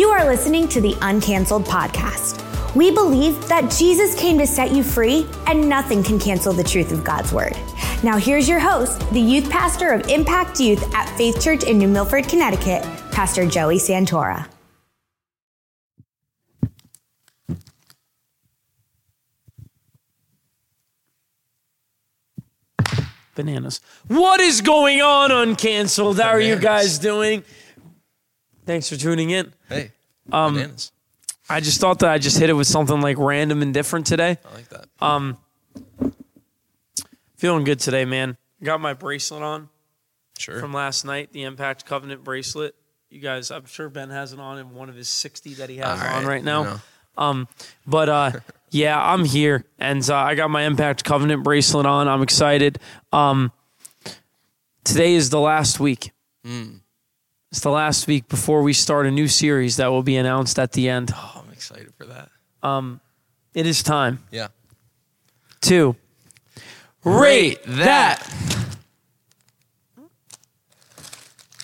You are listening to the Uncanceled Podcast. We believe that Jesus came to set you free, and nothing can cancel the truth of God's Word. Now, here's your host, the youth pastor of Impact Youth at Faith Church in New Milford, Connecticut, Pastor Joey Santora. Bananas. What is going on, Uncanceled? How are you guys doing? Thanks for tuning in. Hey, Um, bananas. I just thought that I just hit it with something like random and different today. I like that. Um, feeling good today, man. Got my bracelet on sure. from last night, the Impact Covenant bracelet. You guys, I'm sure Ben has it on in one of his 60 that he has All on right, right now. no. Um, but uh, yeah, I'm here, and uh, I got my Impact Covenant bracelet on. I'm excited. Um, today is the last week. Hmm. It's the last week before we start a new series that will be announced at the end. oh, I'm excited for that. It is time Yeah. Two. rate that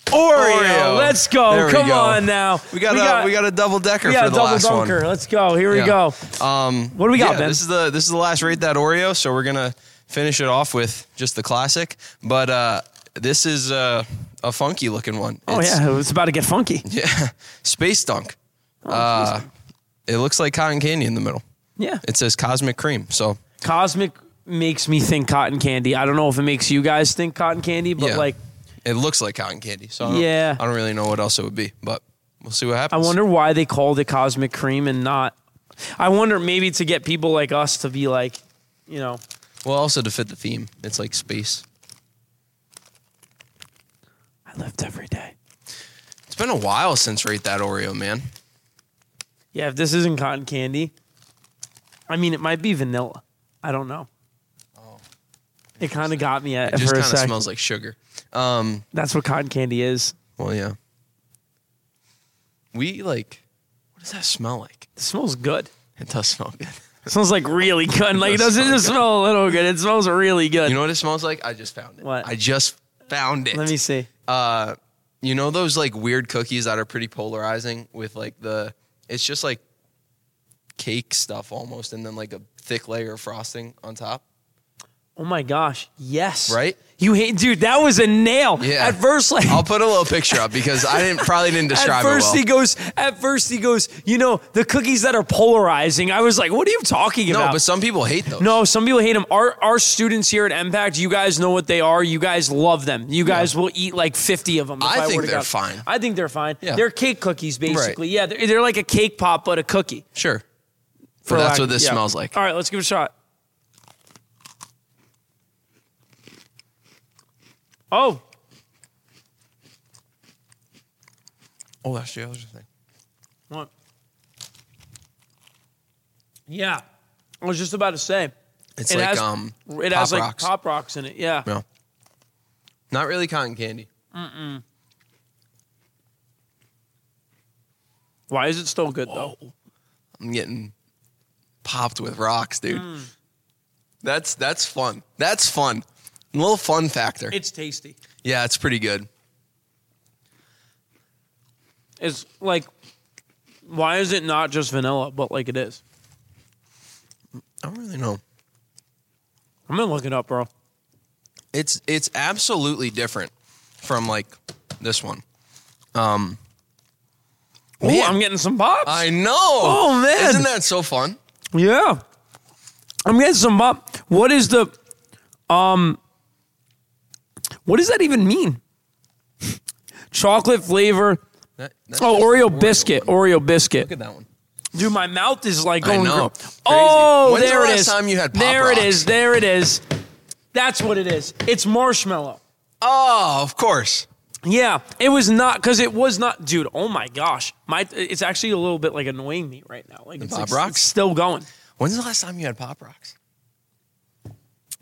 Oreo. Oreo. Let's go. There Come go. on now. We got, a we got a double decker for the double last dunker. one. Let's go. Here we Yeah. go. Um, What do we got, yeah, Ben? This is the this is the last rate that Oreo, so we're gonna finish it off with just the classic. But uh, this is uh, a funky looking one. Oh It's- yeah, it's about to get funky. yeah, Space Dunk. Oh, uh, it looks like cotton candy in the middle. Yeah. It says Cosmic Cream. So Cosmic makes me think cotton candy. I don't know if it makes you guys think cotton candy, but Yeah. like it looks like cotton candy. So I Yeah. I don't really know what else it would be, but we'll see what happens. I wonder why they called it cosmic cream and not I wonder maybe to get people like us to be like, you know, Well, also to fit the theme, it's like space. Lived every day. It's been a while since rate that Oreo, man. Yeah, if this isn't cotton candy, I mean, it might be vanilla. I don't know. Oh, It kind of got me at, It just kind of smells like sugar. Um, That's what cotton candy is. well, yeah. We like. What does that smell like? It smells good. It does smell good. It smells like really good. Like it does doesn't smell just smell a little good. It smells really good. You know what it smells like? I just found it. What? I just found it. Let me see. Uh, you know those like weird cookies that are pretty polarizing with like the. It's just like cake stuff almost, and then like a thick layer of frosting on top. Oh my gosh. Yes. Right? You hate, dude. That was a nail. Yeah. At first, like I'll put a little picture up because I didn't probably didn't describe it. at first it well. he goes. At first he goes. You know the cookies that are polarizing. I was like, what are you talking about? no, but some people hate those. No, some people hate them. Our our students here at Impact, you guys know what they are. You guys love them. You guys will eat like fifty of them. if I think they're fine. I think they're fine. Yeah. They're cake cookies, basically. Yeah, they're, they're like a cake pop, but a cookie. Sure. For But that's lack- what this yeah. smells like. All right, let's give it a shot. Oh, Oh, that's the other thing. what? Yeah, I was just about to say. It's it like has, um, it has like Rocks. pop rocks in it. Yeah. No, not really cotton candy. Mm-mm. Why is it still good though? I'm getting popped with rocks, dude. Mm. That's that's fun. That's fun. A little fun factor. It's tasty. yeah, it's pretty good. It's like, why is it not just vanilla, but like it is? I don't really know. I'm gonna look it up, bro. It's it's absolutely different from like this one. Um, Oh, I'm getting some pops. I know. Oh, man. isn't that so fun? yeah, I'm getting some pop. What is the, um, what does that even mean? Chocolate flavor. That- Oh, Oreo biscuit. one. Oreo biscuit. Look at that one. Dude, my mouth is like I going. know. cra- Crazy. Oh, When's the there it last is. time you had Pop there it Rocks? is. There it is. That's what it is. It's marshmallow. Oh, of course. Yeah, it was not because it was not, dude. Oh my gosh, my it's actually a little bit like annoying me right now. Like it's, Pop like, Rocks? it's still going. When's the last time you had Pop Rocks?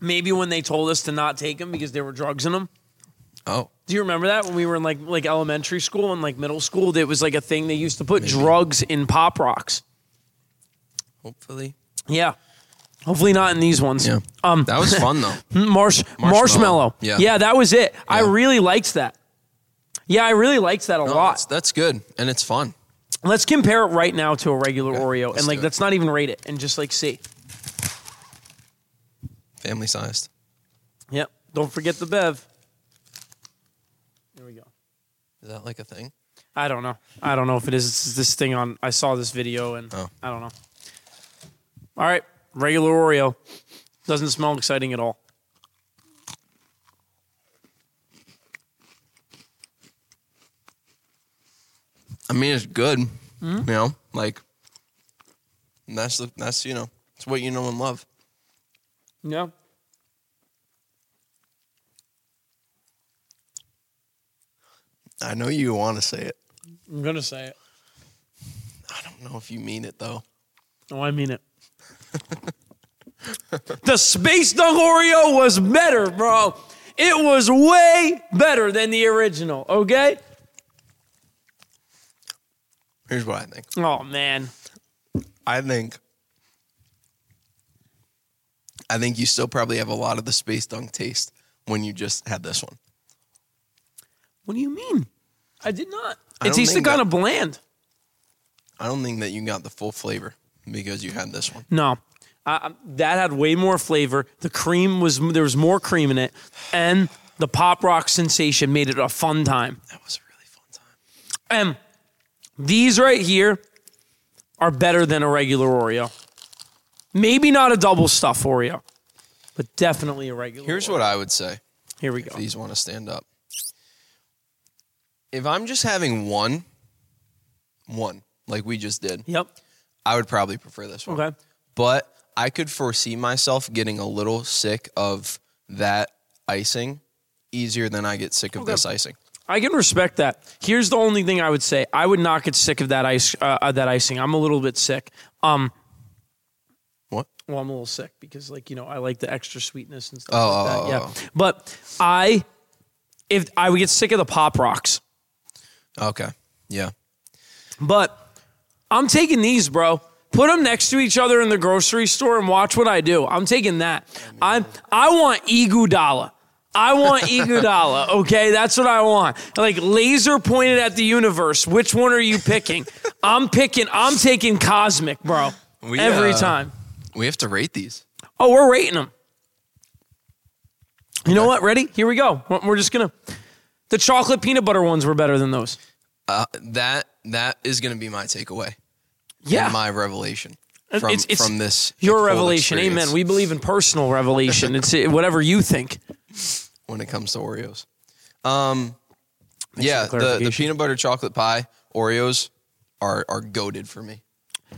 Maybe when they told us to not take them because there were drugs in them. Oh, Do you remember that when we were in like like elementary school and like middle school? It was like a thing they used to put drugs in pop rocks. hopefully. Yeah, hopefully not in these ones. Yeah. Um, That was fun though. marsh marshmallow. Yeah. yeah, that was it. I really liked that. Yeah, I really liked that a No, lot. that's, that's good and it's fun. Let's compare it right now to a regular Okay, Oreo, and like let's not even rate it, and just like see. Family sized. Yep. Don't forget the Bev. There we go. Is that like a thing? I don't know. I don't know if it is. It's this thing on. I saw this video and Oh. I don't know. All right, regular Oreo doesn't smell exciting at all. I mean, it's good. Hmm? You know, like that's the that's you know, it's what you know and love. Yeah. I know you want to say it. I'm gonna say it. I don't know if you mean it though. Oh, I mean it. the Space Dunk Oreo was better, bro. It was way better than the original. Okay. Here's what I think. Oh man. I think I think you still probably have a lot of the space dunk taste when you just had this one. What do you mean? I did not. I It tasted kind of bland. I don't think that you got the full flavor because you had this one. No, that had way more flavor. The cream was there was more cream in it, and the pop rock sensation made it a fun time. That was a really fun time. And these right here are better than a regular Oreo. Maybe not a double stuff Oreo, but definitely a regular. Here's Oreo. what I would say. Here we go. these want to stand up. If I'm just having one, one like we just did, Yep. I would probably prefer this one. Okay. But I could foresee myself getting a little sick of that icing easier than I get sick of Okay. this icing. I can respect that. Here's the only thing I would say: I would not get sick of that ice, uh, that icing. I'm a little bit sick. Um, What? well, I'm a little sick because, like, you know, I like the extra sweetness and stuff Oh, like that. oh, yeah, oh. but I, if I would get sick of the pop rocks, Okay. Yeah. but I'm taking these, bro. Put them next to each other in the grocery store and watch what I do. I'm taking that. I I want Iguodala. I want Iguodala. Okay, that's what I want. Like laser pointed at the universe. Which one are you picking? I'm picking. I'm taking Cosmic, bro. We, Every uh, time. We have to rate these. Oh, we're rating them. You know what? Ready? Here we go. We're just gonna. The chocolate peanut butter ones were better than those. Uh, that that is going to be my takeaway. Yeah. My revelation from It's- it's from this. Your revelation. experience Amen. We believe in personal revelation. It's whatever you think. when it comes to Oreos. Um, yeah, the, the peanut butter chocolate pie Oreos are are goaded for me.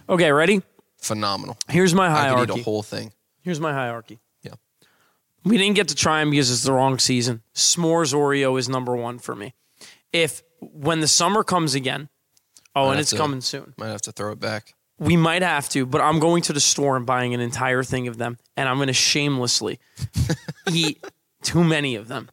Okay, ready? Phenomenal. Here's my hierarchy. I could eat a whole thing. Here's my hierarchy. Yeah. We didn't get to try them because it's the wrong season. S'mores Oreo is number one for me. If when the summer comes again, oh, and it's to- coming soon. Might have to throw it back. We might have to, but I'm going to the store and buying an entire thing of them, and I'm going to shamelessly eat too many of them.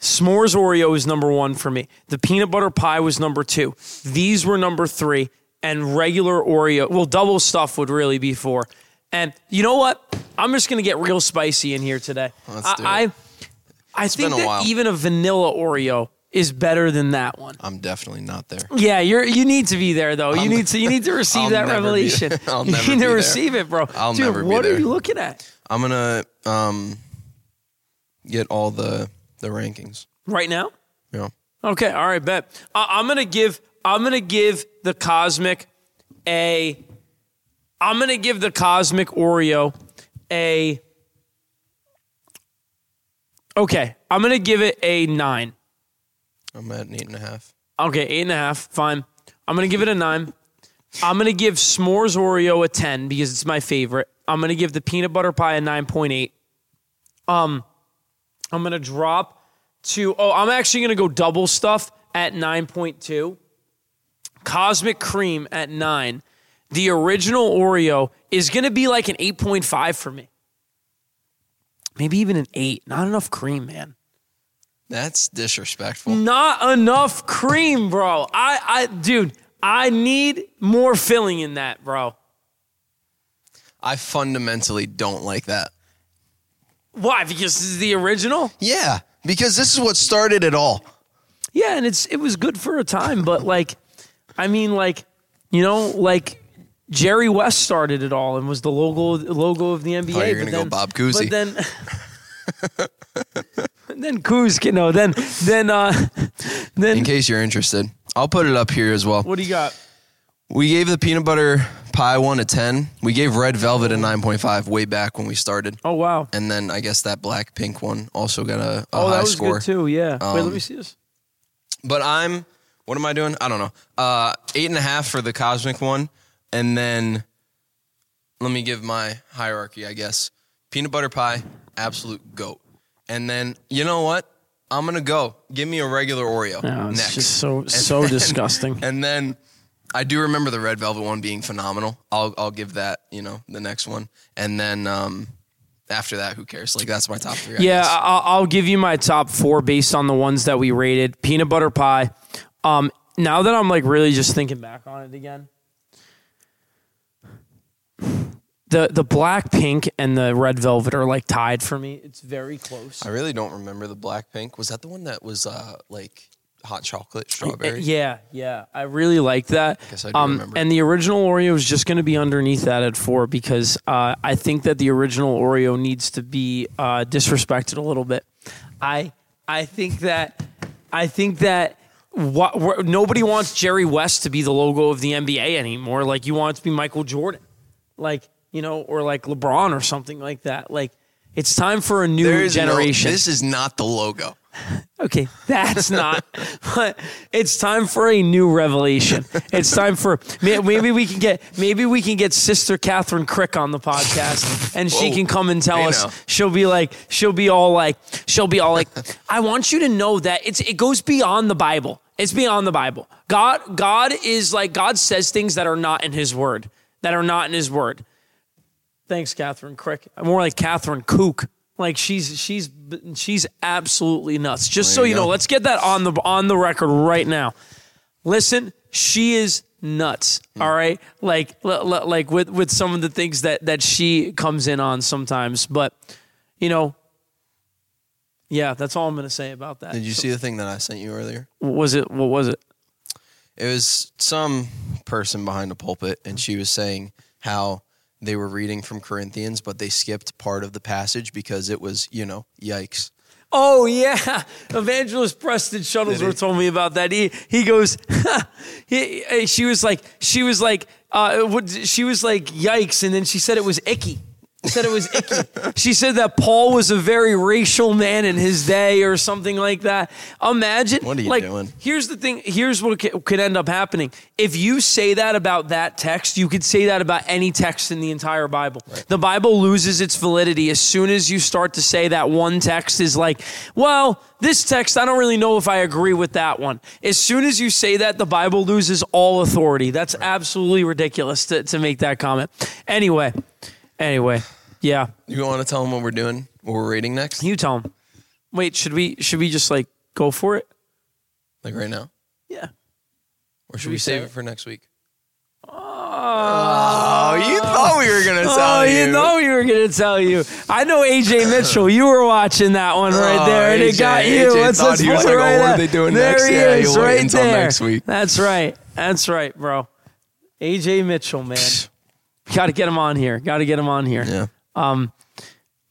S'mores Oreo is number one for me. The peanut butter pie was number two. These were number three, and regular Oreo, well, double stuff would really be four. And you know what? I'm just going to get real spicy in here today. Let's do it. I, I, I think that while. even a vanilla Oreo is better than that one. I'm definitely not there. Yeah, you're you need to be there though. You need to you need to receive I'll that never revelation. I'll you need to there. receive it, bro. I'll Dude, never be what are there. you looking at I'm gonna um get all the the rankings. right now? Yeah. Okay, all right, bet. I, I'm gonna give I'm gonna give the cosmic a I'm gonna give the cosmic Oreo a Okay, I'm gonna give it a nine. I'm at an eight and a half. Okay, eight and a half. Fine. I'm gonna give it a nine. I'm gonna give S'mores Oreo a ten because it's my favorite. I'm gonna give the peanut butter pie a nine point eight. Um, I'm gonna drop to. Oh, I'm actually gonna go double stuff at nine point two. Cosmic Cream at nine. The original Oreo is gonna be like an eight point five for me. Maybe even an eight. Not enough cream, man. That's disrespectful. Not enough cream, bro. I, I, dude, I need more filling in that, bro. I fundamentally don't like that. Why? Because this is the original. Yeah, because this is what started it all. Yeah, and it's it was good for a time, but like, I mean, like, You know, like Jerry West started it all and was the logo logo of the NBA. Oh, you're gonna go then- Bob Cousy. But then, then Kuz, you know, then then uh, then In case you're interested, I'll put it up here as well. what do you got? We gave the peanut butter pie one a 10. We gave red velvet a 9.5 way back when we started. Oh wow. And then I guess that black pink one also got a, a Oh, high that was score. good too. Yeah. Wait, let Um, me see this. But I'm, what am I doing? I don't know. Uh, eight and a half for the cosmic one. And then let me give my hierarchy, I guess. Peanut butter pie, absolute goat. And then, you know what? I'm going to go. Give me a regular Oreo No, it's next. just so so disgusting. And then I do remember the red velvet one being phenomenal. I'll I'll give that, you know, the next one. And then um after that, who cares? Like that's my top three. I Yeah, guess. I'll, I'll give you my top four based on the ones that we rated. Peanut butter pie. Um, now that I'm like really just thinking back on it again, the the black pink and the red velvet are like tied for me. It's very close. I really don't remember the black pink. Was that the one that was uh like hot chocolate strawberry? Yeah, yeah, I really like that. Guess I do um, remember. and the original Oreo is just going to be underneath that at four because uh, I think that the original Oreo needs to be uh, disrespected a little bit. I I think that I think that what, wh- nobody wants Jerry West to be the logo of the NBA anymore. Like you want it to be Michael Jordan, like you know, or like LeBron or something like that. Like it's time for a new is no- generation. this is not the logo. Okay, that's not. But it's time for a new revelation. It's time for maybe we can get maybe we can get Sister Kathryn Krick on the podcast, and she can come and tell us. She'll be like, she'll be all like, she'll be all like, I want you to know that it's it goes beyond the Bible. It's beyond the Bible. God, God is like God says things that are not in His Word, that are not in His Word. Thanks, Kathryn Krick. More like Catherine Kook. Like she's she's she's absolutely nuts. Just so you know, let's get that on the on the record right now. Listen, she is nuts. Hmm. All right, like l- l- like with with some of the things that that she comes in on sometimes, but you know, yeah, that's all I'm gonna say about that. Did you see the thing that I sent you earlier? What was it? What was it? It was some person behind a pulpit, and she was saying how they were reading from Corinthians, but they skipped part of the passage because it was, you know, yikes. Oh yeah, Evangelist Preston Shuttlesworth told me about that. He he goes, he, she was like she was like uh, she was like yikes, and then she said it was icky. Said it was icky. she said that Paul was a very racial man in his day, or something like that. Imagine What are you like, doing? Here's the thing. Here's what could end up happening. If you say that about that text, you could say that about any text in the entire Bible. The Bible loses its validity as soon as you start to say that one text is like, well, this text, I don't really know if I agree with that one. As soon as you say that, the Bible loses all authority. That's absolutely ridiculous to, to make that comment. Anyway, anyway, yeah. You want to tell them what we're doing, what we're rating next? You tell them. Wait, should we should we just like go for it? Like right now? Yeah. Or should we we save say it for next week? Oh, oh you thought we were going to tell Oh, you you know we were gonna tell you. I know AJ Mitchell. You were watching that one right Oh, there, and it AJ got you. AJ Let's, let's he was put it like, oh, what are they doing there next? he Yeah, is, right until there. next week. That's right. That's right, bro. AJ Mitchell, man. Got to get him on here. Got to get him on here. Yeah.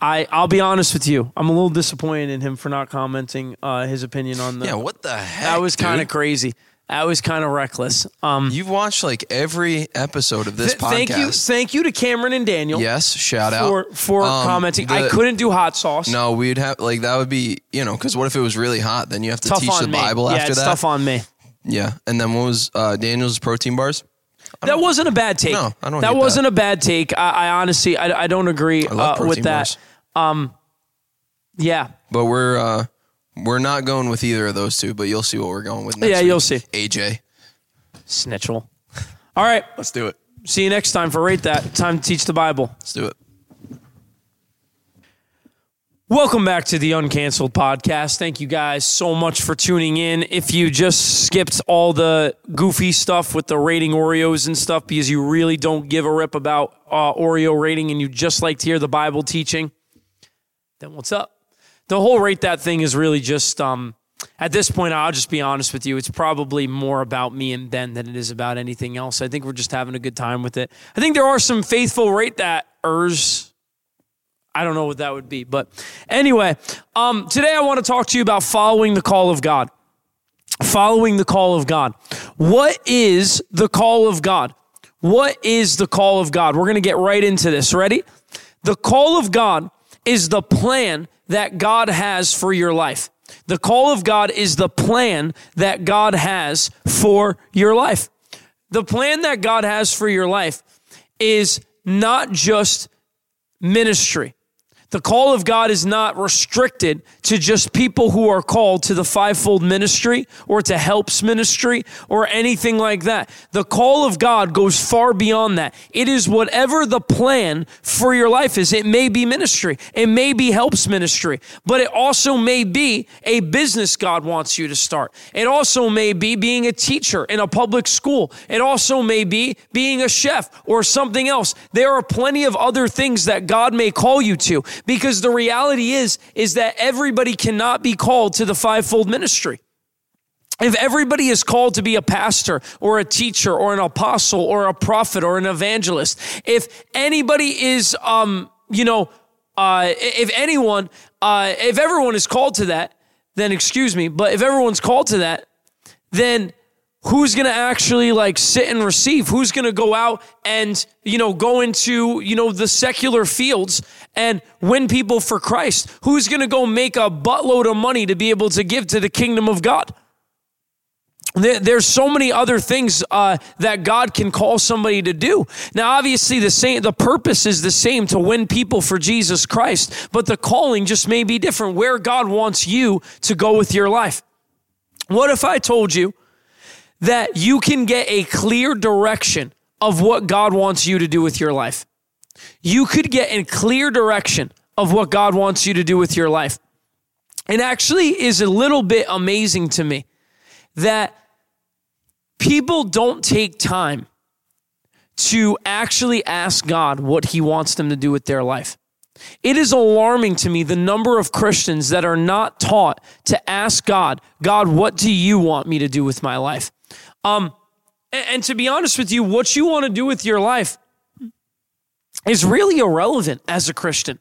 I I'll be honest with you. I'm a little disappointed in him for not commenting uh, his opinion on the. Yeah, what the heck? that was kind of crazy. That was kind of reckless. Um, You've watched like every episode of this th- podcast. thank you, thank you to Cameron and Daniel. Yes, shout out. for for Um, commenting. I couldn't do hot sauce. No, we'd have like that would be you know because what if it was really hot? Then you have to tough teach the me. Bible yeah, after it's that. tough on me. yeah, and then what was uh, Daniel's protein bars? That wasn't a bad take. No, I don't that wasn't that. a bad take. I, I honestly, I, I don't agree uh, with that. bars, Yeah, but we're uh, we're not going with either of those two. But you'll see what we're going with. Next Yeah, week. you'll see. AJ, snitchel. All right, let's do it. see you next time for rate that. Time to teach the Bible. Let's do it. Welcome back to the Uncanceled Podcast. Thank you guys so much for tuning in. If you just skipped all the goofy stuff with the rating Oreos and stuff because you really don't give a rip about uh, Oreo rating and you just like to hear the Bible teaching, then what's up? The whole rate that thing is really just um, at this point, I'll just be honest with you. It's probably more about me and Ben than it is about anything else. I think we're just having a good time with it. I think there are some faithful rate that ers. I don't know what that would be, but anyway, um, today I want to talk to you about following the call of God. Following the call of God. What is the call of God? What is the call of God? We're going to get right into this. Ready? The call of God is the plan that God has for your life. The call of God is the plan that God has for your life. The plan that God has for your life is not just ministry. The call of God is not restricted to just people who are called to the fivefold ministry or to helps ministry or anything like that. The call of God goes far beyond that. It is whatever the plan for your life is. It may be ministry, it may be helps ministry, but it also may be a business God wants you to start. It also may be being a teacher in a public school. It also may be being a chef or something else. There are plenty of other things that God may call you to because the reality is is that everybody cannot be called to the fivefold ministry. If everybody is called to be a pastor or a teacher or an apostle or a prophet or an evangelist if anybody is um you know uh if anyone uh if everyone is called to that then excuse me but if everyone's called to that then who's going to actually like sit and receive? Who's going to go out and you know go into you know the secular fields and win people for christ who's going to go make a buttload of money to be able to give to the kingdom of god there's so many other things uh, that God can call somebody to do. Now, obviously, the same, the purpose is the same to win people for Jesus Christ, but the calling just may be different. Where God wants you to go with your life. What if I told you that you can get a clear direction of what God wants you to do with your life. You could get a clear direction of what God wants you to do with your life. It actually is a little bit amazing to me that people don't take time to actually ask God what He wants them to do with their life. It is alarming to me the number of Christians that are not taught to ask God, God, what do you want me to do with my life? Um, and, and to be honest with you, what you want to do with your life is really irrelevant as a Christian.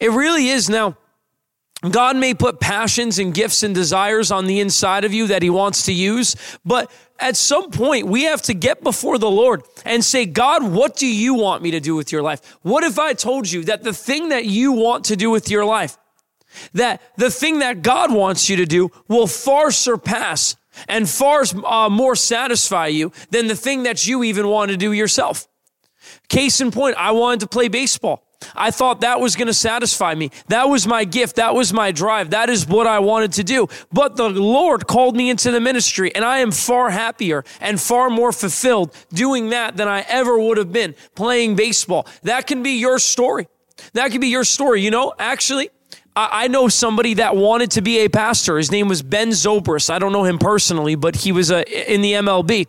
It really is. Now, God may put passions and gifts and desires on the inside of you that He wants to use, but at some point we have to get before the Lord and say, God, what do you want me to do with your life? What if I told you that the thing that you want to do with your life, that the thing that God wants you to do will far surpass and far uh, more satisfy you than the thing that you even want to do yourself. Case in point, I wanted to play baseball. I thought that was going to satisfy me. That was my gift. That was my drive. That is what I wanted to do. But the Lord called me into the ministry, and I am far happier and far more fulfilled doing that than I ever would have been playing baseball. That can be your story. That can be your story. You know, actually, I know somebody that wanted to be a pastor. His name was Ben Zobrist. I don't know him personally, but he was uh, in the MLB.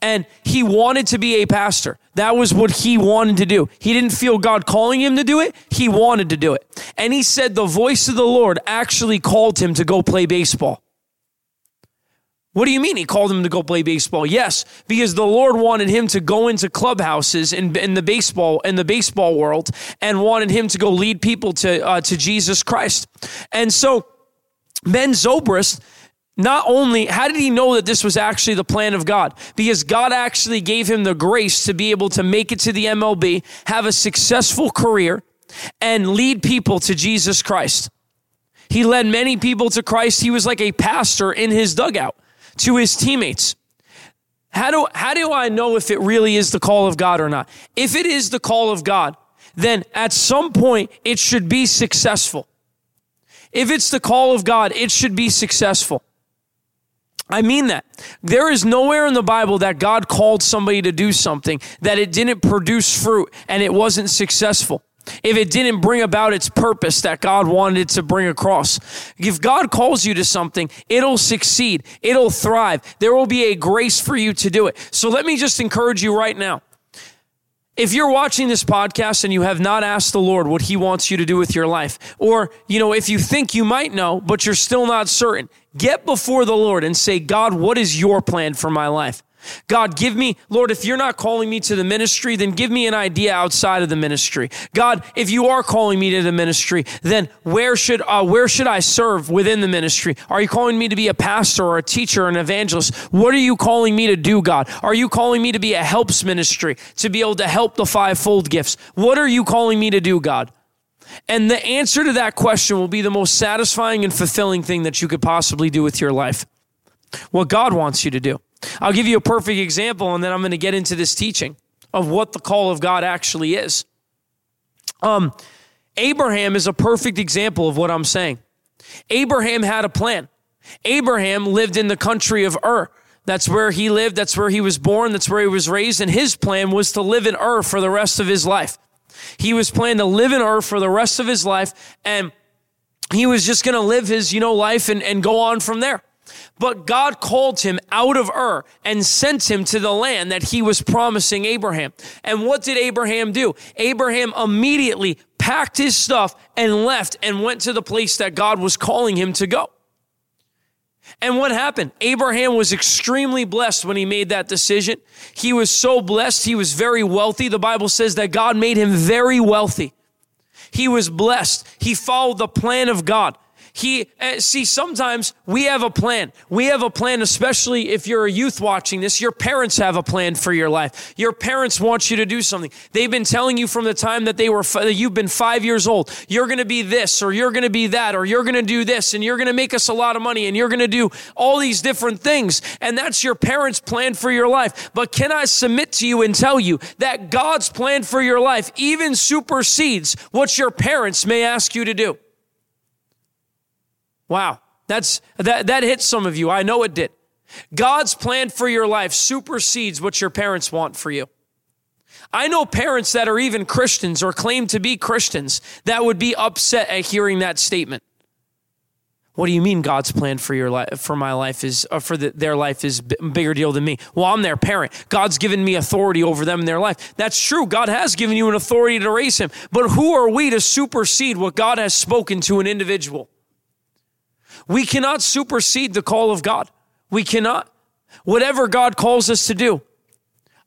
And he wanted to be a pastor. That was what he wanted to do. He didn't feel God calling him to do it. He wanted to do it. And he said the voice of the Lord actually called him to go play baseball. What do you mean he called him to go play baseball? Yes, because the Lord wanted him to go into clubhouses in, in the baseball in the baseball world and wanted him to go lead people to uh, to Jesus Christ. And so Ben Zobrist not only how did he know that this was actually the plan of God? Because God actually gave him the grace to be able to make it to the MLB, have a successful career, and lead people to Jesus Christ. He led many people to Christ. He was like a pastor in his dugout to his teammates. How do, how do I know if it really is the call of God or not? If it is the call of God, then at some point it should be successful. If it's the call of God, it should be successful. I mean that. There is nowhere in the Bible that God called somebody to do something that it didn't produce fruit and it wasn't successful if it didn't bring about its purpose that God wanted it to bring across. If God calls you to something, it'll succeed, it'll thrive. There will be a grace for you to do it. So let me just encourage you right now. If you're watching this podcast and you have not asked the Lord what he wants you to do with your life, or, you know, if you think you might know, but you're still not certain, get before the Lord and say, God, what is your plan for my life? God, give me, Lord, if you're not calling me to the ministry, then give me an idea outside of the ministry. God, if you are calling me to the ministry, then where should uh, where should I serve within the ministry? Are you calling me to be a pastor or a teacher or an evangelist? What are you calling me to do, God? Are you calling me to be a helps ministry to be able to help the fivefold gifts? What are you calling me to do, God? And the answer to that question will be the most satisfying and fulfilling thing that you could possibly do with your life. What God wants you to do. I'll give you a perfect example and then I'm going to get into this teaching of what the call of God actually is. Um, Abraham is a perfect example of what I'm saying. Abraham had a plan. Abraham lived in the country of Ur. That's where he lived. That's where he was born. That's where he was raised. And his plan was to live in Ur for the rest of his life. He was planning to live in Ur for the rest of his life. And he was just going to live his, you know, life and, and go on from there. But God called him out of Ur and sent him to the land that he was promising Abraham. And what did Abraham do? Abraham immediately packed his stuff and left and went to the place that God was calling him to go. And what happened? Abraham was extremely blessed when he made that decision. He was so blessed. He was very wealthy. The Bible says that God made him very wealthy. He was blessed. He followed the plan of God. He, uh, see, sometimes we have a plan. We have a plan, especially if you're a youth watching this. Your parents have a plan for your life. Your parents want you to do something. They've been telling you from the time that they were, you've been five years old, you're going to be this, or you're going to be that, or you're going to do this, and you're going to make us a lot of money, and you're going to do all these different things. And that's your parents' plan for your life. But can I submit to you and tell you that God's plan for your life even supersedes what your parents may ask you to do? Wow. That's that that hit some of you. I know it did. God's plan for your life supersedes what your parents want for you. I know parents that are even Christians or claim to be Christians that would be upset at hearing that statement. What do you mean God's plan for your life for my life is uh, for the, their life is b- bigger deal than me? Well, I'm their parent. God's given me authority over them in their life. That's true. God has given you an authority to raise him. But who are we to supersede what God has spoken to an individual? We cannot supersede the call of God. We cannot. Whatever God calls us to do.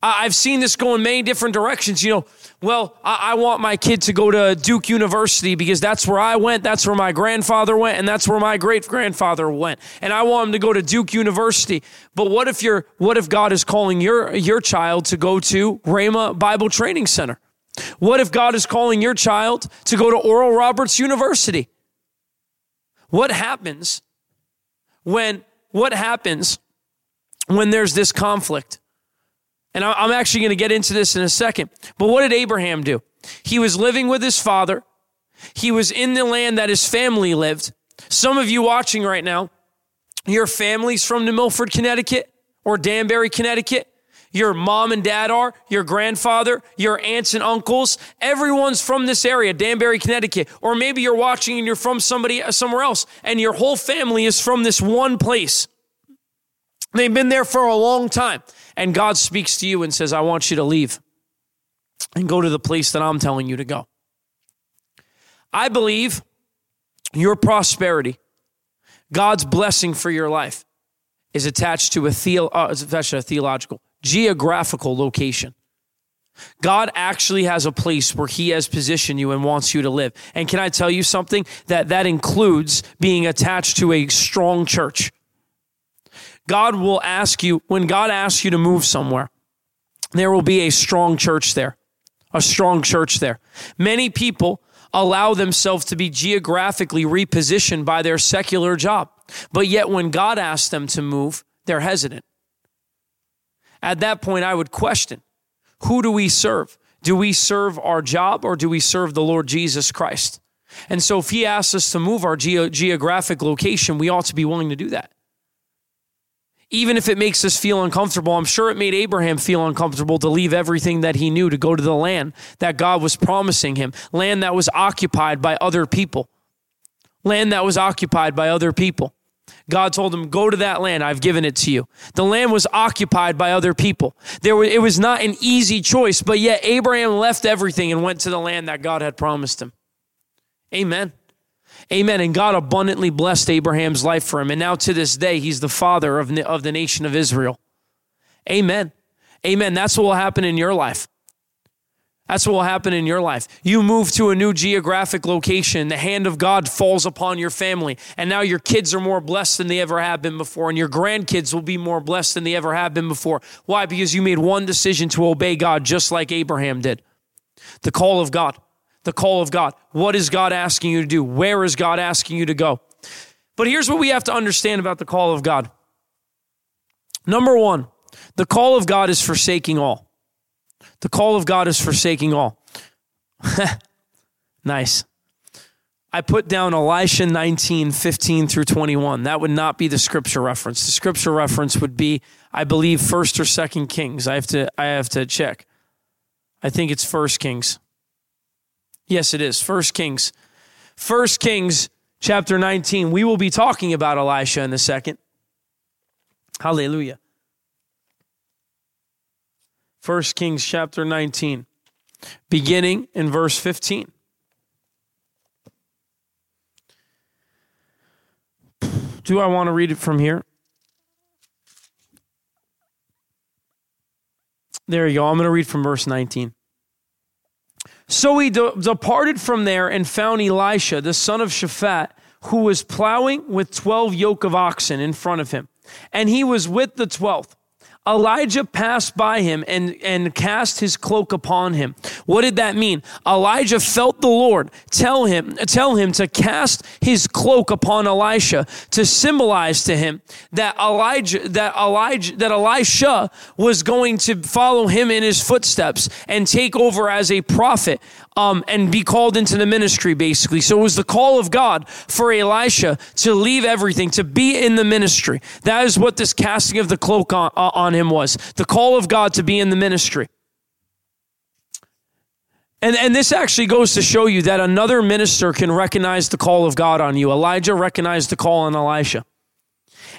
I've seen this go in many different directions. You know, well, I want my kid to go to Duke University because that's where I went, that's where my grandfather went, and that's where my great grandfather went. And I want him to go to Duke University. But what if you're what if God is calling your your child to go to Rhema Bible Training Center? What if God is calling your child to go to Oral Roberts University? What happens when what happens when there's this conflict? And I'm actually going to get into this in a second. But what did Abraham do? He was living with his father. He was in the land that his family lived. Some of you watching right now, your family's from New Milford, Connecticut or Danbury, Connecticut your mom and dad are, your grandfather, your aunts and uncles. Everyone's from this area, Danbury, Connecticut. Or maybe you're watching and you're from somebody uh, somewhere else and your whole family is from this one place. They've been there for a long time. And God speaks to you and says, I want you to leave and go to the place that I'm telling you to go. I believe your prosperity, God's blessing for your life, is attached to a, theo- uh, attached to a theological geographical location. God actually has a place where he has positioned you and wants you to live. And can I tell you something that that includes being attached to a strong church. God will ask you when God asks you to move somewhere, there will be a strong church there. A strong church there. Many people allow themselves to be geographically repositioned by their secular job. But yet when God asks them to move, they're hesitant. At that point, I would question who do we serve? Do we serve our job or do we serve the Lord Jesus Christ? And so, if He asks us to move our ge- geographic location, we ought to be willing to do that. Even if it makes us feel uncomfortable, I'm sure it made Abraham feel uncomfortable to leave everything that he knew to go to the land that God was promising him, land that was occupied by other people, land that was occupied by other people. God told him, Go to that land. I've given it to you. The land was occupied by other people. There were, it was not an easy choice, but yet Abraham left everything and went to the land that God had promised him. Amen. Amen. And God abundantly blessed Abraham's life for him. And now to this day, he's the father of, of the nation of Israel. Amen. Amen. That's what will happen in your life. That's what will happen in your life. You move to a new geographic location, the hand of God falls upon your family, and now your kids are more blessed than they ever have been before, and your grandkids will be more blessed than they ever have been before. Why? Because you made one decision to obey God just like Abraham did. The call of God. The call of God. What is God asking you to do? Where is God asking you to go? But here's what we have to understand about the call of God. Number one, the call of God is forsaking all. The call of God is forsaking all. nice. I put down Elisha 19, 15 through 21. That would not be the scripture reference. The scripture reference would be, I believe, first or second Kings. I have to I have to check. I think it's first Kings. Yes, it is. First Kings. First Kings chapter 19. We will be talking about Elisha in a second. Hallelujah. 1 Kings chapter 19, beginning in verse 15. Do I want to read it from here? There you go. I'm going to read from verse 19. So he de- departed from there and found Elisha, the son of Shaphat, who was plowing with 12 yoke of oxen in front of him. And he was with the 12th. Elijah passed by him and, and cast his cloak upon him. What did that mean? Elijah felt the Lord tell him, tell him to cast his cloak upon Elisha to symbolize to him that Elijah, that Elijah, that Elisha was going to follow him in his footsteps and take over as a prophet um, and be called into the ministry, basically. So it was the call of God for Elisha to leave everything, to be in the ministry. That is what this casting of the cloak on, uh, him was the call of God to be in the ministry. And, and this actually goes to show you that another minister can recognize the call of God on you. Elijah recognized the call on Elisha.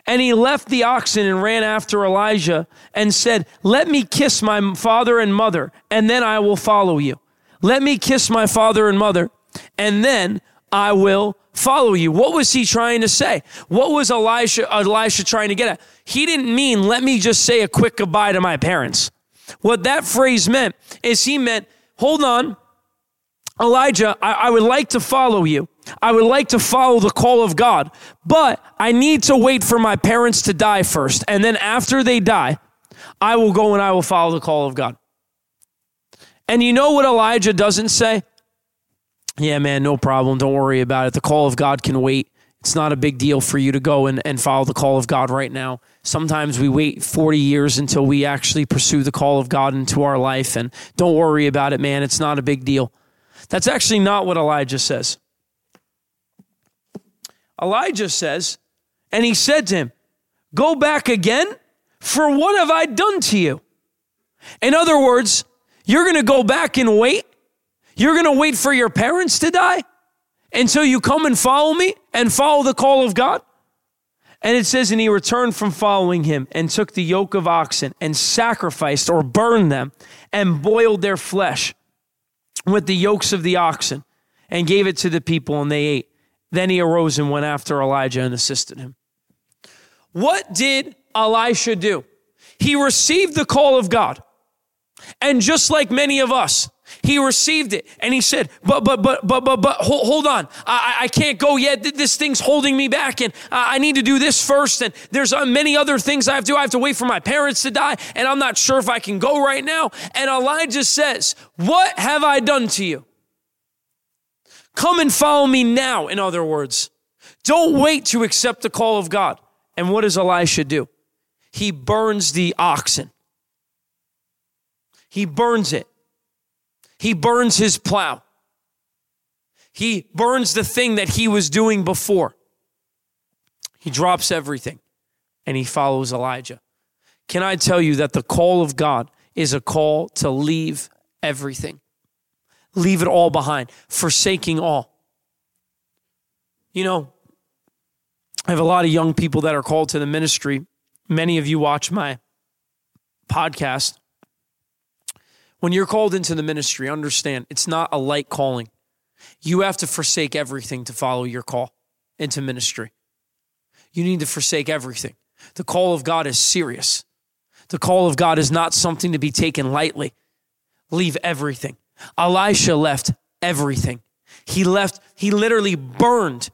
And he left the oxen and ran after Elijah and said, Let me kiss my father and mother, and then I will follow you. Let me kiss my father and mother, and then I will follow you. What was he trying to say? What was Elisha, Elisha trying to get at? He didn't mean, let me just say a quick goodbye to my parents. What that phrase meant is he meant, hold on, Elijah, I, I would like to follow you. I would like to follow the call of God, but I need to wait for my parents to die first. And then after they die, I will go and I will follow the call of God. And you know what Elijah doesn't say? Yeah, man, no problem. Don't worry about it. The call of God can wait. It's not a big deal for you to go and, and follow the call of God right now. Sometimes we wait 40 years until we actually pursue the call of God into our life. And don't worry about it, man. It's not a big deal. That's actually not what Elijah says. Elijah says, and he said to him, Go back again? For what have I done to you? In other words, you're going to go back and wait? You're going to wait for your parents to die until you come and follow me and follow the call of God? And it says, and he returned from following him and took the yoke of oxen and sacrificed or burned them and boiled their flesh with the yokes of the oxen and gave it to the people and they ate. Then he arose and went after Elijah and assisted him. What did Elisha do? He received the call of God. And just like many of us, he received it and he said, but, but, but, but, but, but, hold, hold on. I, I can't go yet. This thing's holding me back and I need to do this first. And there's uh, many other things I have to do. I have to wait for my parents to die and I'm not sure if I can go right now. And Elijah says, what have I done to you? Come and follow me now. In other words, don't wait to accept the call of God. And what does Elisha do? He burns the oxen. He burns it. He burns his plow. He burns the thing that he was doing before. He drops everything and he follows Elijah. Can I tell you that the call of God is a call to leave everything? Leave it all behind, forsaking all. You know, I have a lot of young people that are called to the ministry. Many of you watch my podcast. When you're called into the ministry, understand it's not a light calling. You have to forsake everything to follow your call into ministry. You need to forsake everything. The call of God is serious. The call of God is not something to be taken lightly. Leave everything. Elisha left everything. He left, he literally burned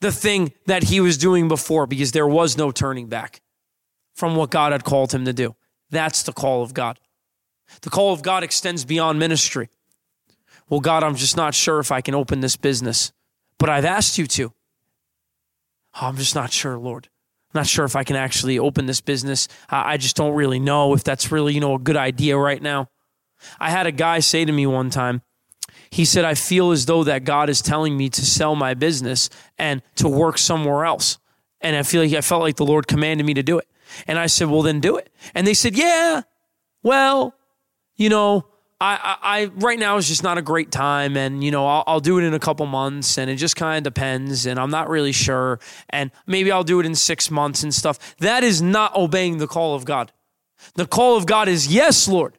the thing that he was doing before because there was no turning back from what God had called him to do. That's the call of God. The call of God extends beyond ministry. Well, God, I'm just not sure if I can open this business, but I've asked you to. Oh, I'm just not sure, Lord. I'm not sure if I can actually open this business. I just don't really know if that's really, you know, a good idea right now. I had a guy say to me one time, he said, I feel as though that God is telling me to sell my business and to work somewhere else. And I feel like I felt like the Lord commanded me to do it. And I said, Well, then do it. And they said, Yeah, well, you know, I, I, I right now is just not a great time. And, you know, I'll, I'll do it in a couple months and it just kind of depends. And I'm not really sure. And maybe I'll do it in six months and stuff. That is not obeying the call of God. The call of God is, Yes, Lord.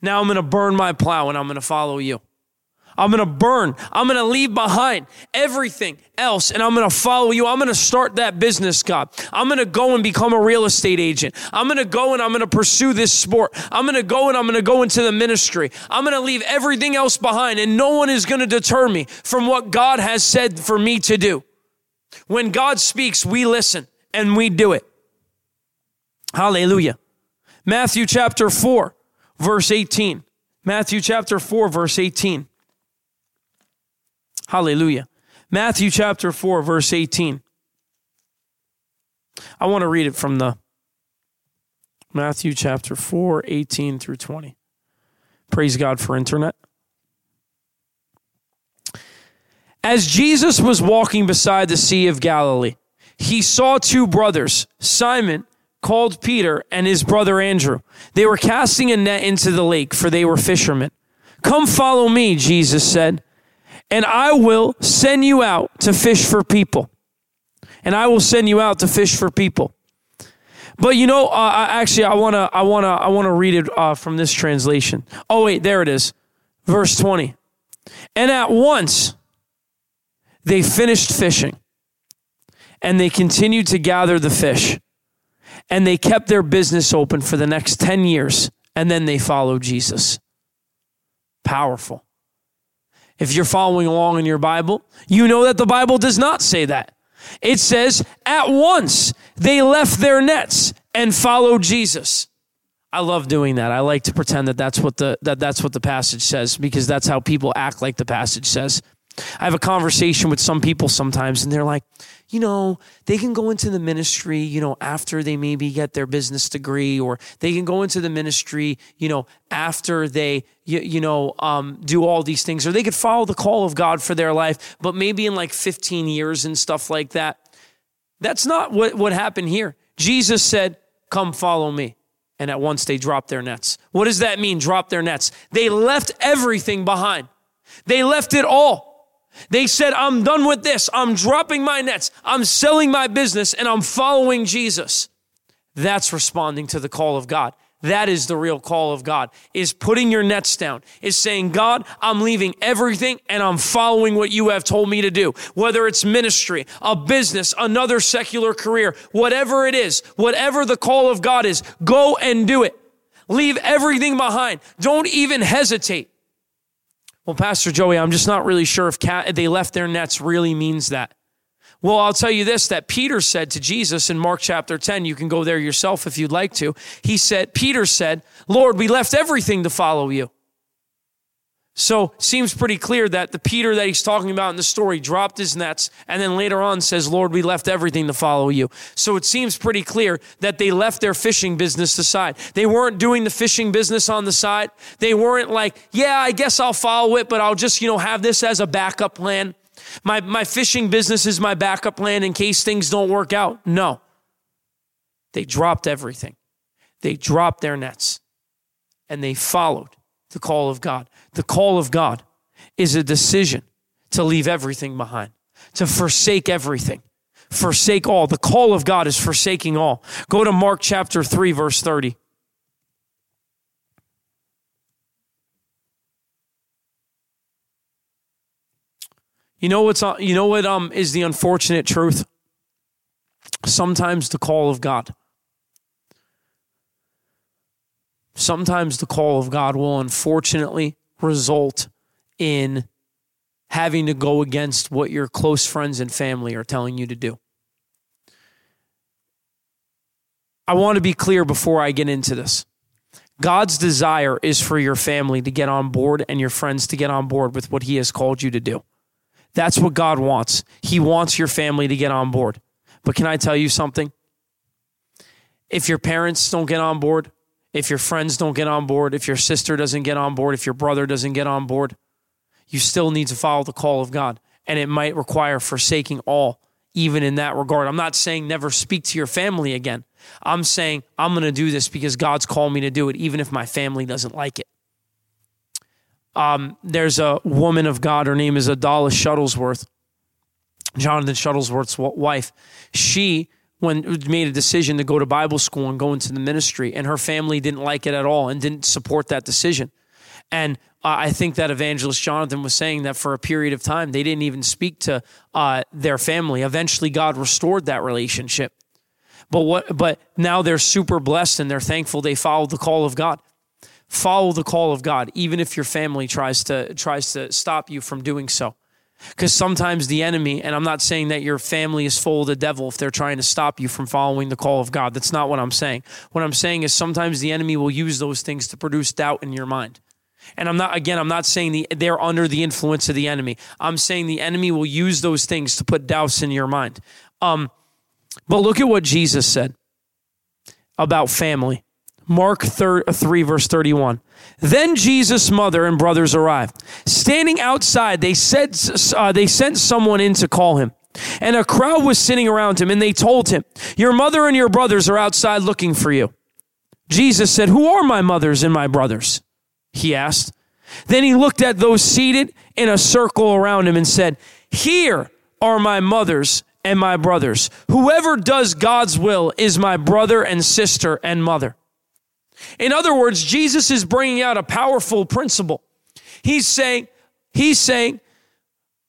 Now I'm going to burn my plow and I'm going to follow you. I'm going to burn. I'm going to leave behind everything else and I'm going to follow you. I'm going to start that business, God. I'm going to go and become a real estate agent. I'm going to go and I'm going to pursue this sport. I'm going to go and I'm going to go into the ministry. I'm going to leave everything else behind and no one is going to deter me from what God has said for me to do. When God speaks, we listen and we do it. Hallelujah. Matthew chapter 4, verse 18. Matthew chapter 4, verse 18. Hallelujah. Matthew chapter 4, verse 18. I want to read it from the Matthew chapter 4, 18 through 20. Praise God for internet. As Jesus was walking beside the Sea of Galilee, he saw two brothers, Simon, called Peter, and his brother Andrew. They were casting a net into the lake, for they were fishermen. Come follow me, Jesus said and I will send you out to fish for people. And I will send you out to fish for people. But you know, uh, actually, I wanna, I wanna, I wanna read it uh, from this translation. Oh wait, there it is, verse twenty. And at once they finished fishing, and they continued to gather the fish, and they kept their business open for the next ten years, and then they followed Jesus. Powerful. If you're following along in your Bible, you know that the Bible does not say that. It says, at once they left their nets and followed Jesus. I love doing that. I like to pretend that that's what the that that's what the passage says because that's how people act like the passage says. I have a conversation with some people sometimes, and they're like, you know, they can go into the ministry, you know, after they maybe get their business degree, or they can go into the ministry, you know, after they, you, you know, um, do all these things, or they could follow the call of God for their life, but maybe in like 15 years and stuff like that. That's not what, what happened here. Jesus said, Come follow me. And at once they dropped their nets. What does that mean, drop their nets? They left everything behind, they left it all. They said, I'm done with this. I'm dropping my nets. I'm selling my business and I'm following Jesus. That's responding to the call of God. That is the real call of God, is putting your nets down, is saying, God, I'm leaving everything and I'm following what you have told me to do. Whether it's ministry, a business, another secular career, whatever it is, whatever the call of God is, go and do it. Leave everything behind. Don't even hesitate. Well, Pastor Joey, I'm just not really sure if cat, they left their nets really means that. Well, I'll tell you this that Peter said to Jesus in Mark chapter 10. You can go there yourself if you'd like to. He said, Peter said, Lord, we left everything to follow you. So it seems pretty clear that the Peter that he's talking about in the story dropped his nets and then later on says, Lord, we left everything to follow you. So it seems pretty clear that they left their fishing business aside. They weren't doing the fishing business on the side. They weren't like, yeah, I guess I'll follow it, but I'll just, you know, have this as a backup plan. My, my fishing business is my backup plan in case things don't work out. No. They dropped everything. They dropped their nets and they followed the call of God. The call of God is a decision to leave everything behind, to forsake everything forsake all. The call of God is forsaking all. Go to Mark chapter 3, verse 30. You know what's you know what um is the unfortunate truth? Sometimes the call of God. Sometimes the call of God will unfortunately result in having to go against what your close friends and family are telling you to do. I want to be clear before I get into this. God's desire is for your family to get on board and your friends to get on board with what He has called you to do. That's what God wants. He wants your family to get on board. But can I tell you something? If your parents don't get on board, if your friends don't get on board, if your sister doesn't get on board, if your brother doesn't get on board, you still need to follow the call of God. And it might require forsaking all, even in that regard. I'm not saying never speak to your family again. I'm saying I'm going to do this because God's called me to do it, even if my family doesn't like it. Um, there's a woman of God. Her name is Adalis Shuttlesworth, Jonathan Shuttlesworth's wife. She when made a decision to go to Bible school and go into the ministry, and her family didn't like it at all and didn't support that decision. And uh, I think that evangelist Jonathan was saying that for a period of time they didn't even speak to uh, their family. Eventually, God restored that relationship. But what? But now they're super blessed and they're thankful they followed the call of God follow the call of God, even if your family tries to tries to stop you from doing so. Because sometimes the enemy, and I'm not saying that your family is full of the devil if they're trying to stop you from following the call of God. That's not what I'm saying. What I'm saying is sometimes the enemy will use those things to produce doubt in your mind. And I'm not, again, I'm not saying the, they're under the influence of the enemy. I'm saying the enemy will use those things to put doubts in your mind. Um, but look at what Jesus said about family. Mark 3, verse 31. Then Jesus' mother and brothers arrived. Standing outside, they, said, uh, they sent someone in to call him. And a crowd was sitting around him, and they told him, Your mother and your brothers are outside looking for you. Jesus said, Who are my mothers and my brothers? He asked. Then he looked at those seated in a circle around him and said, Here are my mothers and my brothers. Whoever does God's will is my brother and sister and mother. In other words, Jesus is bringing out a powerful principle. He's saying, he's saying,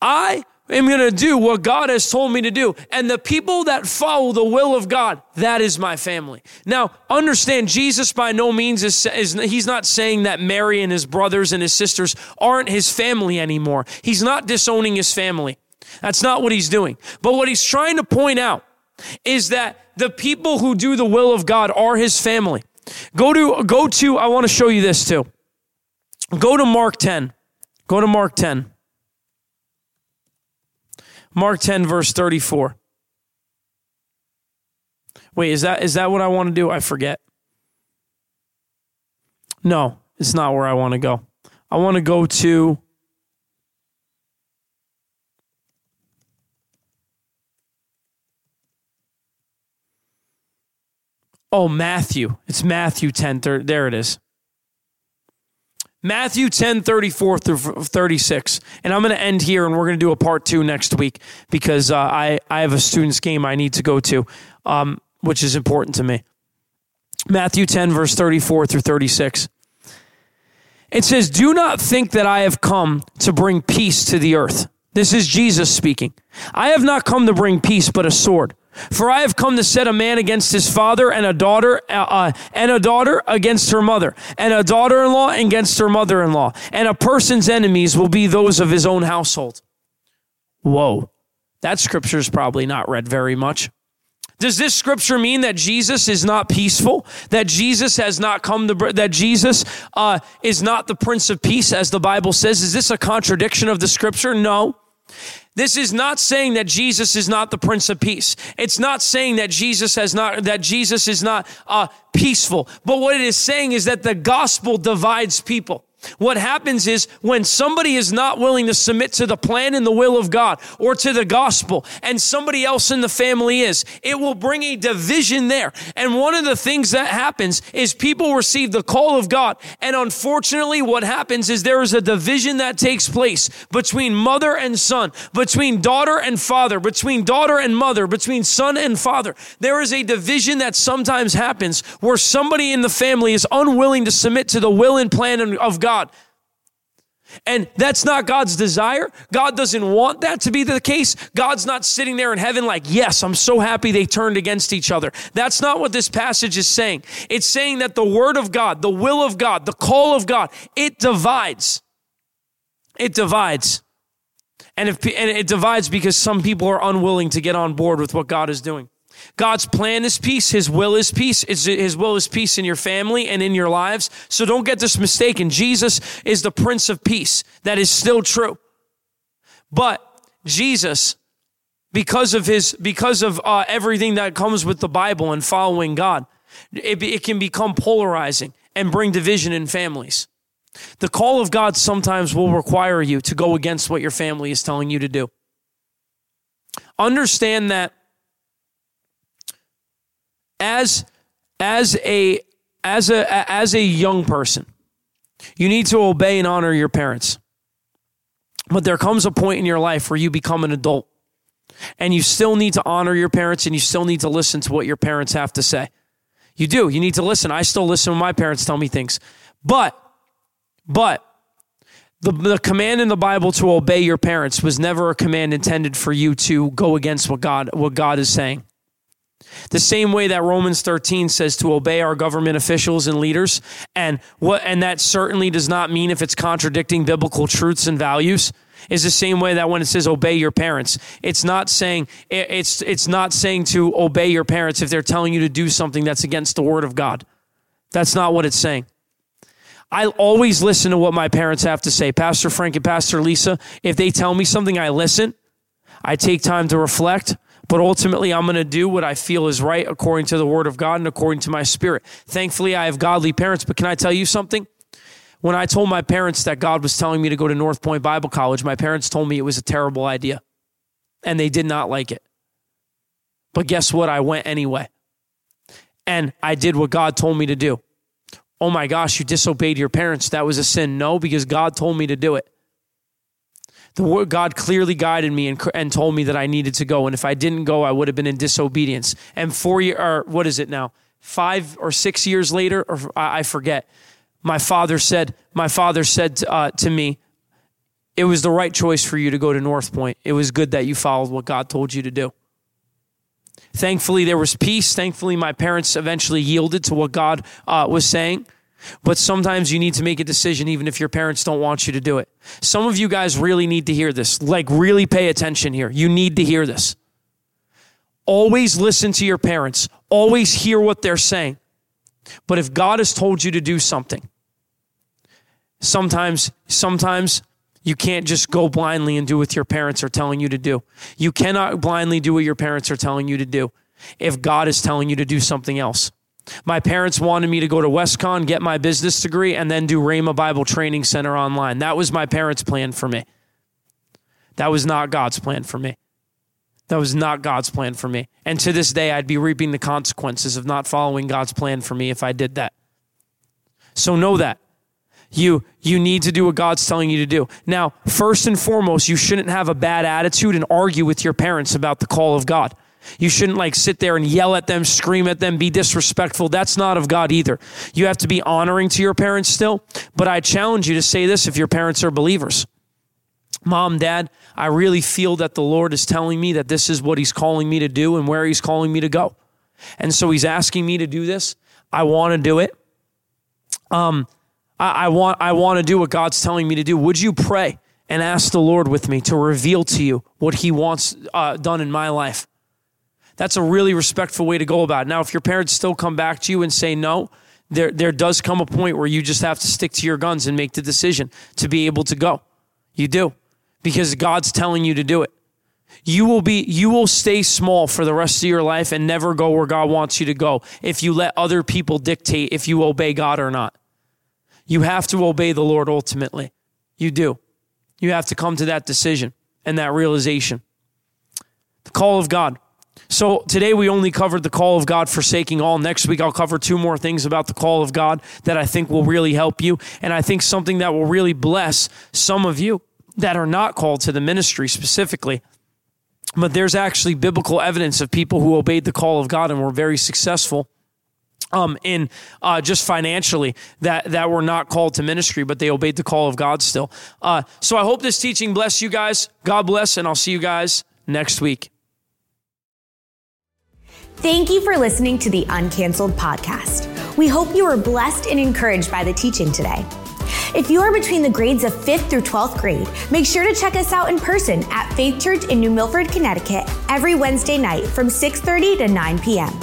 I am going to do what God has told me to do. And the people that follow the will of God, that is my family. Now, understand, Jesus by no means is, is, he's not saying that Mary and his brothers and his sisters aren't his family anymore. He's not disowning his family. That's not what he's doing. But what he's trying to point out is that the people who do the will of God are his family. Go to, go to, I want to show you this too. Go to Mark 10. Go to Mark 10. Mark 10, verse 34. Wait, is that is that what I want to do? I forget. No, it's not where I want to go. I want to go to Oh, Matthew. It's Matthew 10. There it is. Matthew 10, 34 through 36. And I'm going to end here and we're going to do a part two next week because uh, I, I have a student's game I need to go to, um, which is important to me. Matthew 10, verse 34 through 36. It says, Do not think that I have come to bring peace to the earth. This is Jesus speaking. I have not come to bring peace, but a sword. For I have come to set a man against his father, and a daughter, uh, uh, and a daughter against her mother, and a daughter-in-law against her mother-in-law, and a person's enemies will be those of his own household. Whoa, that scripture is probably not read very much. Does this scripture mean that Jesus is not peaceful? That Jesus has not come to, that Jesus uh, is not the Prince of Peace, as the Bible says? Is this a contradiction of the scripture? No. This is not saying that Jesus is not the Prince of Peace. It's not saying that Jesus has not that Jesus is not uh, peaceful. But what it is saying is that the gospel divides people. What happens is when somebody is not willing to submit to the plan and the will of God or to the gospel, and somebody else in the family is, it will bring a division there. And one of the things that happens is people receive the call of God. And unfortunately, what happens is there is a division that takes place between mother and son, between daughter and father, between daughter and mother, between son and father. There is a division that sometimes happens where somebody in the family is unwilling to submit to the will and plan of God God. And that's not God's desire. God doesn't want that to be the case. God's not sitting there in heaven like, yes, I'm so happy they turned against each other. That's not what this passage is saying. It's saying that the word of God, the will of God, the call of God, it divides. It divides. And, if, and it divides because some people are unwilling to get on board with what God is doing. God's plan is peace. His will is peace. His will is peace in your family and in your lives. So don't get this mistaken. Jesus is the Prince of Peace. That is still true. But Jesus, because of his, because of uh, everything that comes with the Bible and following God, it, it can become polarizing and bring division in families. The call of God sometimes will require you to go against what your family is telling you to do. Understand that as as a as a as a young person, you need to obey and honor your parents. But there comes a point in your life where you become an adult and you still need to honor your parents and you still need to listen to what your parents have to say. You do. You need to listen. I still listen when my parents tell me things. But, but, the, the command in the Bible to obey your parents was never a command intended for you to go against what God, what God is saying. The same way that Romans 13 says to obey our government officials and leaders, and what and that certainly does not mean if it's contradicting biblical truths and values. Is the same way that when it says obey your parents, it's not saying it's it's not saying to obey your parents if they're telling you to do something that's against the word of God. That's not what it's saying. I always listen to what my parents have to say. Pastor Frank and Pastor Lisa, if they tell me something, I listen. I take time to reflect. But ultimately, I'm going to do what I feel is right according to the word of God and according to my spirit. Thankfully, I have godly parents. But can I tell you something? When I told my parents that God was telling me to go to North Point Bible College, my parents told me it was a terrible idea and they did not like it. But guess what? I went anyway. And I did what God told me to do. Oh my gosh, you disobeyed your parents. That was a sin. No, because God told me to do it the word God clearly guided me and, and told me that I needed to go. And if I didn't go, I would have been in disobedience. And four year, or what is it now? Five or six years later, or I forget. My father said, my father said to, uh, to me, it was the right choice for you to go to North Point. It was good that you followed what God told you to do. Thankfully, there was peace. Thankfully, my parents eventually yielded to what God uh, was saying. But sometimes you need to make a decision even if your parents don't want you to do it. Some of you guys really need to hear this. Like, really pay attention here. You need to hear this. Always listen to your parents, always hear what they're saying. But if God has told you to do something, sometimes, sometimes you can't just go blindly and do what your parents are telling you to do. You cannot blindly do what your parents are telling you to do if God is telling you to do something else. My parents wanted me to go to WestConn, get my business degree, and then do Rhema Bible Training Center online. That was my parents' plan for me. That was not God's plan for me. That was not God's plan for me. And to this day, I'd be reaping the consequences of not following God's plan for me if I did that. So know that. You, you need to do what God's telling you to do. Now, first and foremost, you shouldn't have a bad attitude and argue with your parents about the call of God. You shouldn't like sit there and yell at them, scream at them, be disrespectful. That's not of God either. You have to be honoring to your parents still. But I challenge you to say this if your parents are believers. Mom, dad, I really feel that the Lord is telling me that this is what he's calling me to do and where he's calling me to go. And so he's asking me to do this. I want to do it. Um, I, I want I want to do what God's telling me to do. Would you pray and ask the Lord with me to reveal to you what He wants uh, done in my life? That's a really respectful way to go about it. Now, if your parents still come back to you and say no, there, there does come a point where you just have to stick to your guns and make the decision to be able to go. You do because God's telling you to do it. You will be you will stay small for the rest of your life and never go where God wants you to go if you let other people dictate if you obey God or not. You have to obey the Lord ultimately. You do. You have to come to that decision and that realization. The call of God. So today we only covered the call of God forsaking all. Next week I'll cover two more things about the call of God that I think will really help you. And I think something that will really bless some of you that are not called to the ministry specifically. But there's actually biblical evidence of people who obeyed the call of God and were very successful um, in uh, just financially that that were not called to ministry, but they obeyed the call of God still. Uh, so I hope this teaching bless you guys. God bless, and I'll see you guys next week. Thank you for listening to the Uncanceled podcast. We hope you were blessed and encouraged by the teaching today. If you are between the grades of 5th through 12th grade, make sure to check us out in person at Faith Church in New Milford, Connecticut every Wednesday night from 6:30 to 9 p.m.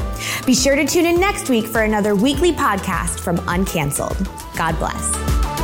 Be sure to tune in next week for another weekly podcast from Uncanceled. God bless.